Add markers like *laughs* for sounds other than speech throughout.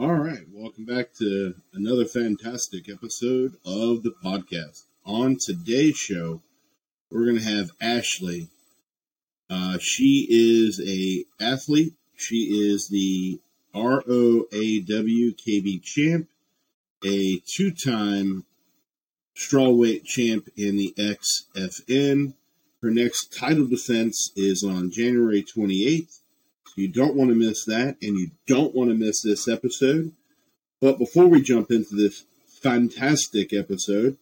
All right, welcome back to another fantastic episode of the podcast. On today's show, we're going to have Ashley. Uh, she is a athlete. She is the ROAW KB champ, a two-time strawweight champ in the XFN. Her next title defense is on January 28th you don't want to miss that, and you don't want to miss this episode. But before we jump into this fantastic episode,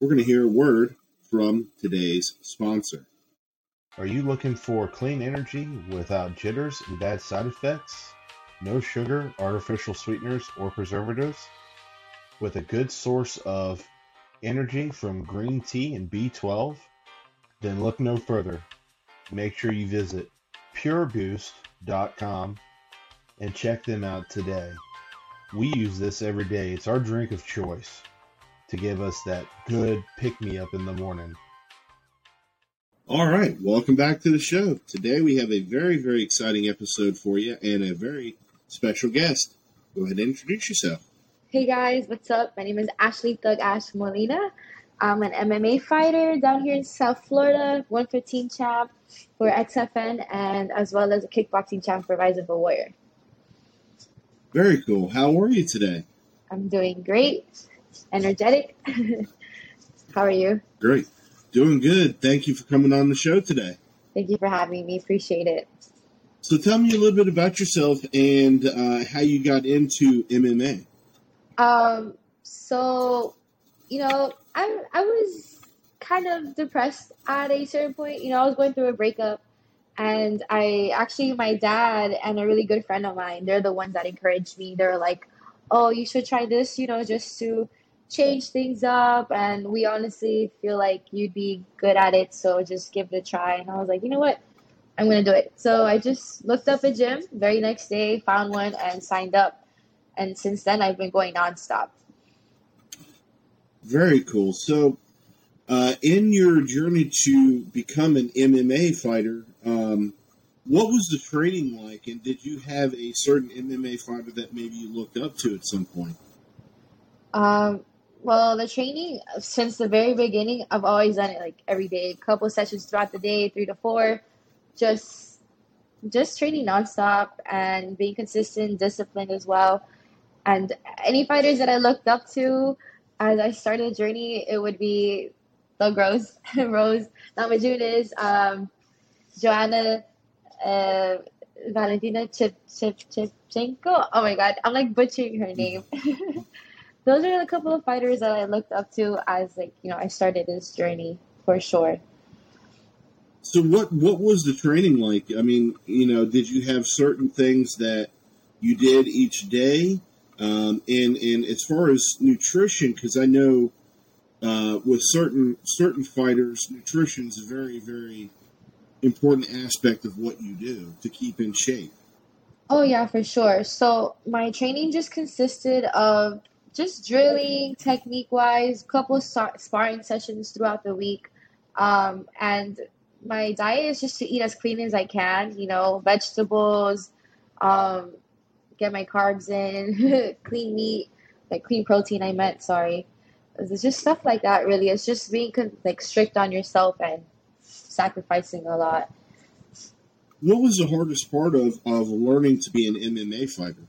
we're going to hear a word from today's sponsor. Are you looking for clean energy without jitters and bad side effects? No sugar, artificial sweeteners, or preservatives? With a good source of energy from green tea and B12? Then look no further. Make sure you visit Pure Boost com and check them out today. We use this every day. It's our drink of choice to give us that good pick me up in the morning. All right, welcome back to the show. Today we have a very, very exciting episode for you and a very special guest. Go ahead and introduce yourself. Hey guys, what's up? My name is Ashley Thug Ash Molina. I'm an MMA fighter down here in South Florida, 115 champ for XFN, and as well as a kickboxing champ for Rise of a Warrior. Very cool. How are you today? I'm doing great, energetic. *laughs* How are you? Great. Doing good. Thank you for coming on the show today. Thank you for having me. Appreciate it. So tell me a little bit about yourself and uh, how you got into MMA. Um, so, you know, I I was kind of depressed at a certain point. You know, I was going through a breakup, and I actually my dad and a really good friend of mine, they're the ones that encouraged me. They're like, "Oh, you should try this," you know, just to change things up and we honestly feel like you'd be good at it so just give it a try and i was like you know what i'm gonna do it so i just looked up a gym very next day found one and signed up and since then i've been going nonstop very cool. So, uh, in your journey to become an MMA fighter, um, what was the training like, and did you have a certain MMA fighter that maybe you looked up to at some point? Um, well, the training since the very beginning, I've always done it like every day, a couple sessions throughout the day, three to four, just just training nonstop and being consistent, disciplined as well. And any fighters that I looked up to, as I started the journey, it would be Thug Rose, *laughs* Rose Namajunas, um, Joanna, uh, Valentina Chip Chip Chipchenko. Oh my God, I'm like butchering her name. *laughs* Those are a couple of fighters that I looked up to as like you know I started this journey for sure. So what what was the training like? I mean, you know, did you have certain things that you did each day? Um, and and as far as nutrition, because I know uh, with certain certain fighters, nutrition is a very very important aspect of what you do to keep in shape. Oh yeah, for sure. So my training just consisted of just drilling technique wise, couple sparring sessions throughout the week, um, and my diet is just to eat as clean as I can. You know, vegetables, um, get my carbs in, *laughs* clean meat, like clean protein. I meant sorry. It's just stuff like that. Really, it's just being like strict on yourself and sacrificing a lot. What was the hardest part of of learning to be an MMA fighter?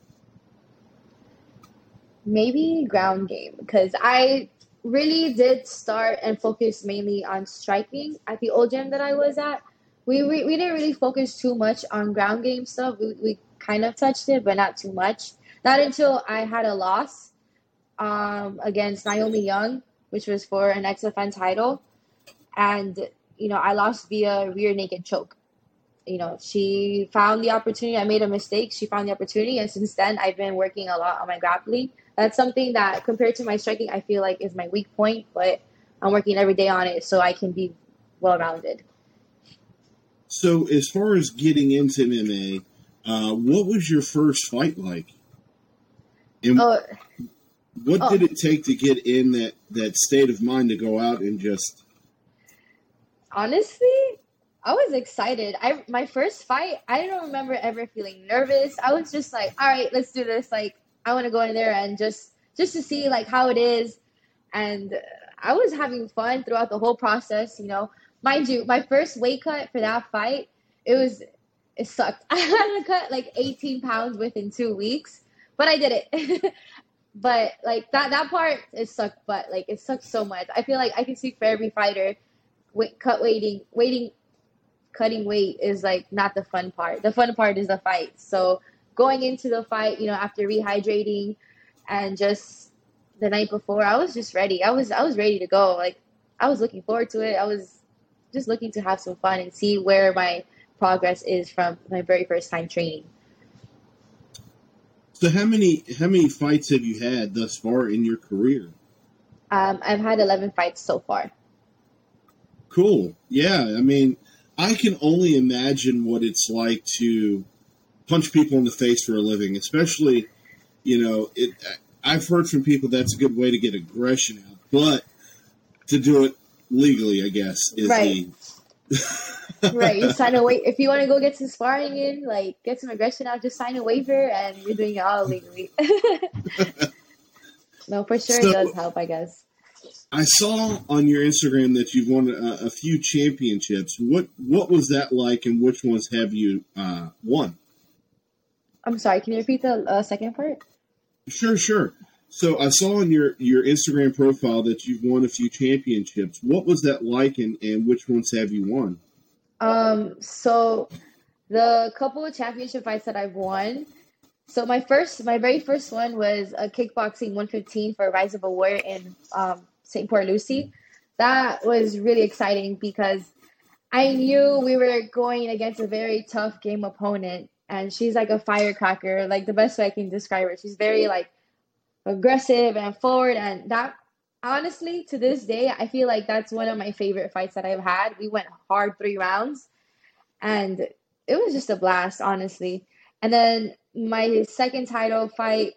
Maybe ground game because I really did start and focus mainly on striking at the old gym that I was at. We, we, we didn't really focus too much on ground game stuff. We, we kind of touched it, but not too much. Not until I had a loss um, against Naomi Young, which was for an XFN title. And, you know, I lost via rear naked choke. You know, she found the opportunity. I made a mistake. She found the opportunity. And since then, I've been working a lot on my grappling. That's something that, compared to my striking, I feel like is my weak point, but I'm working every day on it so I can be well rounded. So, as far as getting into MMA, uh, what was your first fight like? And uh, what oh. did it take to get in that, that state of mind to go out and just? Honestly, I was excited. I my first fight, I don't remember ever feeling nervous. I was just like, all right, let's do this. Like I want to go in there and just just to see like how it is. And I was having fun throughout the whole process. You know, mind you, my first weight cut for that fight, it was it sucked. *laughs* I had to cut like 18 pounds within two weeks, but I did it. *laughs* but like that that part it sucked, but like it sucked so much. I feel like I can speak for every fighter. Weight cut waiting, waiting, cutting weight is like not the fun part. The fun part is the fight. So going into the fight, you know, after rehydrating and just the night before, I was just ready. I was I was ready to go. Like I was looking forward to it. I was just looking to have some fun and see where my progress is from my very first time training. So how many how many fights have you had thus far in your career? Um, I've had eleven fights so far. Cool. Yeah, I mean, I can only imagine what it's like to punch people in the face for a living, especially, you know, it. I've heard from people that's a good way to get aggression out, but to do it legally, I guess, is Right. the right. You sign a wait if you want to go get some sparring in, like get some aggression out. Just sign a waiver, and you're doing it all legally. *laughs* no, for sure So- it does help. I guess. I saw on your Instagram that you've won a, a few championships. What what was that like, and which ones have you uh, won? I'm sorry. Can you repeat the uh, second part? Sure, sure. So I saw on your your Instagram profile that you've won a few championships. What was that like, and, and which ones have you won? Um, so the couple of championship fights that I've won. So my first, my very first one was a kickboxing 115 for Rise of a Warrior in um, St. Port Lucie. That was really exciting because I knew we were going against a very tough game opponent, and she's like a firecracker. Like the best way I can describe her, she's very like aggressive and forward, and that honestly to this day I feel like that's one of my favorite fights that I've had. We went hard three rounds, and it was just a blast, honestly. And then my second title fight,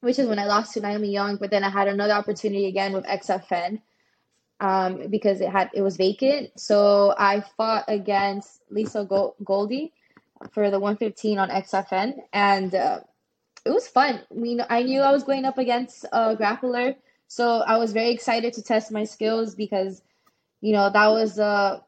which is when I lost to Naomi Young, but then I had another opportunity again with XFN um, because it had it was vacant. So I fought against Lisa Gol- Goldie for the 115 on XFN, and uh, it was fun. I mean, I knew I was going up against a grappler, so I was very excited to test my skills because, you know, that was uh,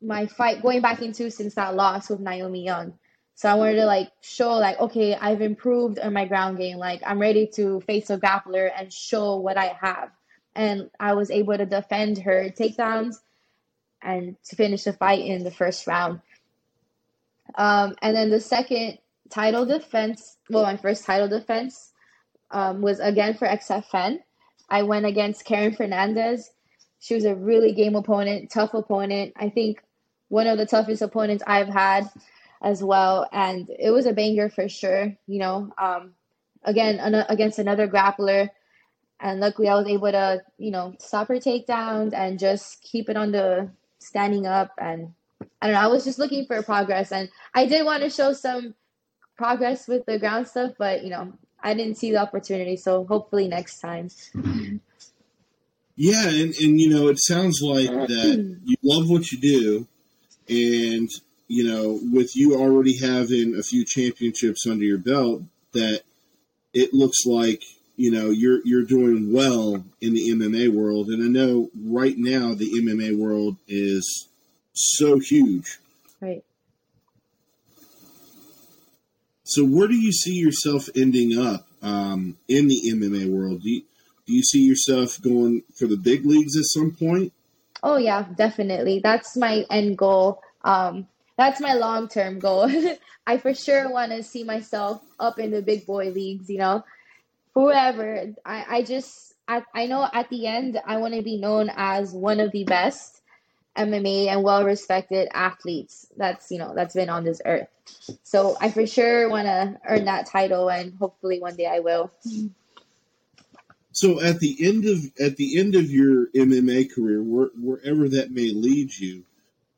my fight going back into since that loss with Naomi Young. So I wanted to like show like okay, I've improved on my ground game. Like I'm ready to face a grappler and show what I have. And I was able to defend her takedowns and to finish the fight in the first round. Um, and then the second title defense, well, my first title defense um, was again for XFN. I went against Karen Fernandez. She was a really game opponent, tough opponent. I think one of the toughest opponents I've had as well. And it was a banger for sure, you know. Um, again, an- against another grappler. And luckily, I was able to, you know, stop her takedowns and just keep it on the standing up. And I don't know, I was just looking for progress. And I did want to show some progress with the ground stuff, but, you know, I didn't see the opportunity. So hopefully next time. Yeah, and, and you know, it sounds like that you love what you do, and you know, with you already having a few championships under your belt, that it looks like you know you're you're doing well in the MMA world. And I know right now the MMA world is so huge. Right. So where do you see yourself ending up um, in the MMA world? Do you, do you see yourself going for the big leagues at some point? Oh yeah, definitely. That's my end goal. Um, that's my long term goal. *laughs* I for sure want to see myself up in the big boy leagues. You know, whoever. I I just I I know at the end I want to be known as one of the best MMA and well respected athletes. That's you know that's been on this earth. So I for sure want to earn that title, and hopefully one day I will. So at the end of at the end of your MMA career, where, wherever that may lead you,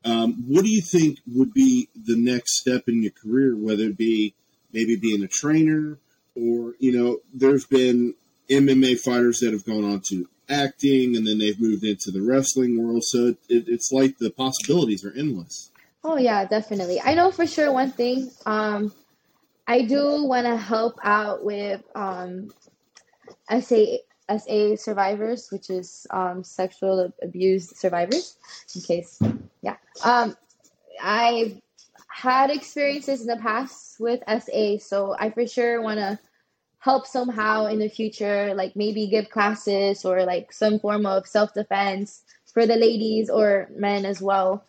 um, what do you think would be the next step in your career? Whether it be maybe being a trainer, or you know, there's been MMA fighters that have gone on to acting, and then they've moved into the wrestling world. So it, it's like the possibilities are endless. Oh yeah, definitely. I know for sure one thing. Um, I do want to help out with um, SA SA survivors, which is um, sexual abuse survivors. In case, yeah, um, I've had experiences in the past with SA, so I for sure want to help somehow in the future, like maybe give classes or like some form of self defense for the ladies or men as well.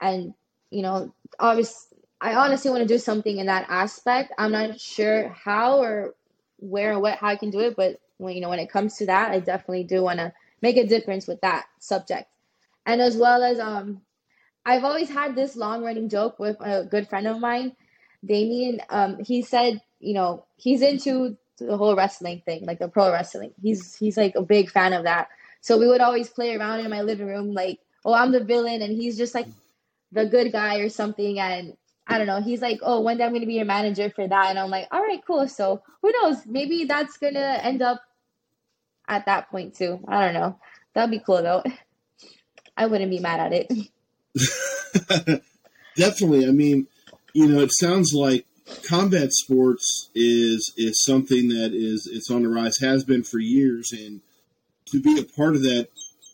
And you know, obviously, I honestly want to do something in that aspect. I'm not sure how or where or what how I can do it, but when you know when it comes to that, I definitely do want to make a difference with that subject. And as well as um I've always had this long running joke with a good friend of mine, Damien. Um, he said, you know, he's into the whole wrestling thing, like the pro wrestling. He's he's like a big fan of that. So we would always play around in my living room, like, oh, I'm the villain, and he's just like the good guy or something. And I don't know. He's like, oh, one day I'm gonna be your manager for that, and I'm like, all right, cool. So who knows? Maybe that's gonna end up at that point too. I don't know. That'd be cool though. *laughs* I wouldn't be mad at it. *laughs* Definitely. I mean, you know, it sounds like combat sports is is something that is it's on the rise, has been for years, and to be a part of that,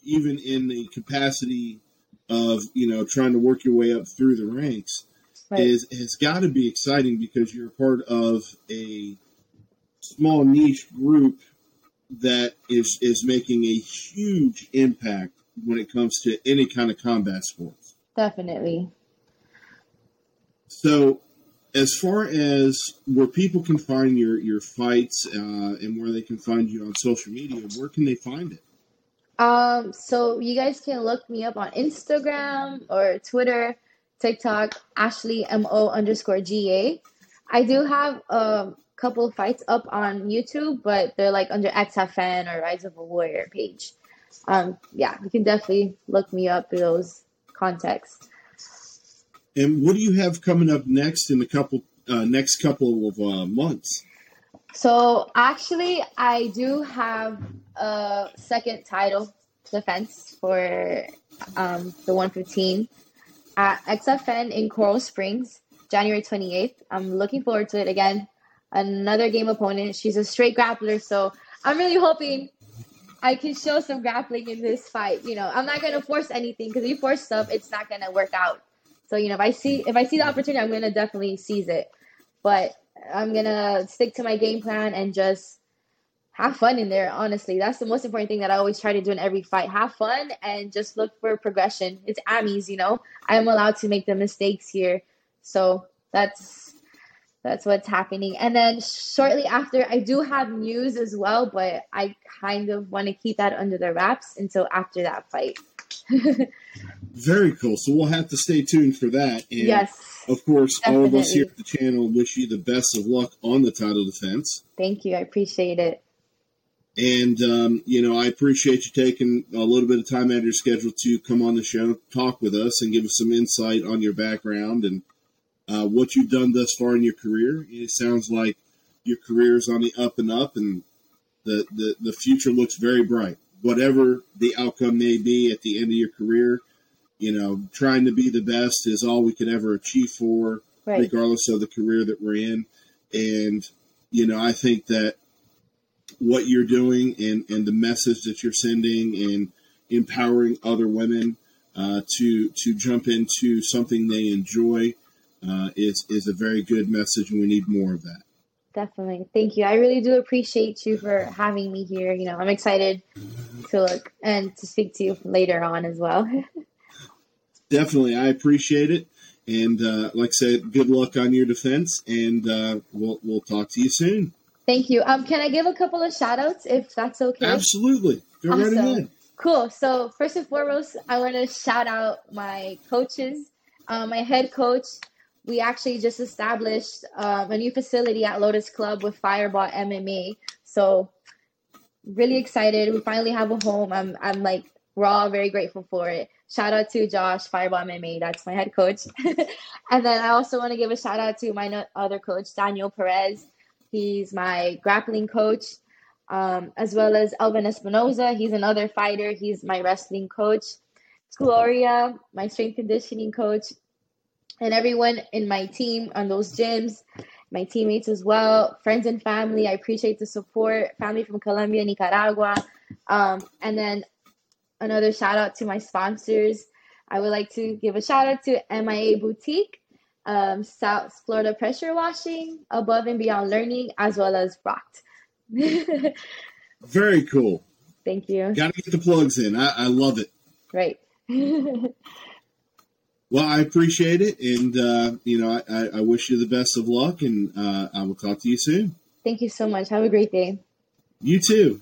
even in the capacity of you know trying to work your way up through the ranks, right. is has got to be exciting because you're part of a small niche group that is is making a huge impact when it comes to any kind of combat sports. Definitely. So, as far as where people can find your your fights uh, and where they can find you on social media, where can they find it? Um, so you guys can look me up on Instagram or Twitter, TikTok, Ashley Mo underscore GA. I do have a couple fights up on YouTube, but they're like under XFN or Rise of a Warrior page. Um, yeah, you can definitely look me up through those contexts. And what do you have coming up next in the couple uh, next couple of uh, months? So actually, I do have a second title defense for um, the 115 at XFN in Coral Springs, January 28th. I'm looking forward to it again. Another game opponent. She's a straight grappler, so I'm really hoping I can show some grappling in this fight. You know, I'm not gonna force anything because if you force stuff, it's not gonna work out. So you know, if I see if I see the opportunity, I'm gonna definitely seize it. But I'm gonna stick to my game plan and just have fun in there. Honestly, that's the most important thing that I always try to do in every fight. Have fun and just look for progression. It's Amis, you know. I'm allowed to make the mistakes here, so that's that's what's happening. And then shortly after, I do have news as well, but I kind of want to keep that under the wraps until after that fight. *laughs* Very cool. So we'll have to stay tuned for that. And yes. Of course, definitely. all of us here at the channel wish you the best of luck on the title defense. Thank you. I appreciate it. And, um, you know, I appreciate you taking a little bit of time out of your schedule to come on the show, talk with us, and give us some insight on your background and uh, what you've done thus far in your career. It sounds like your career is on the up and up, and the, the, the future looks very bright. Whatever the outcome may be at the end of your career, you know, trying to be the best is all we could ever achieve for, right. regardless of the career that we're in. And, you know, I think that what you're doing and, and the message that you're sending and empowering other women uh, to to jump into something they enjoy uh, is is a very good message, and we need more of that. Definitely, thank you. I really do appreciate you for having me here. You know, I'm excited to look and to speak to you later on as well. *laughs* Definitely, I appreciate it, and uh, like I said, good luck on your defense, and uh, we'll we'll talk to you soon. Thank you. Um, can I give a couple of shout outs if that's okay? Absolutely. Go awesome. right ahead. Cool. So first and foremost, I want to shout out my coaches, uh, my head coach, we actually just established um, a new facility at Lotus Club with Fireball MMA. So really excited. We finally have a home. I'm I'm like we're all very grateful for it. Shout out to Josh Fireball MMA. That's my head coach. *laughs* and then I also want to give a shout out to my other coach Daniel Perez. He's my grappling coach. Um, as well as Elvin Espinoza. He's another fighter. He's my wrestling coach. Gloria, my strength conditioning coach and everyone in my team on those gyms. my teammates as well, friends and family. I appreciate the support, family from Colombia, Nicaragua. Um, and then another shout out to my sponsors. I would like to give a shout out to MIA Boutique, um, South Florida Pressure Washing, Above and Beyond Learning, as well as Rocked. Very cool. *laughs* Thank you. Got to get the plugs in. I, I love it. Right. *laughs* Well, I appreciate it, and uh, you know, I, I wish you the best of luck, and uh, I will talk to you soon. Thank you so much. Have a great day. You too.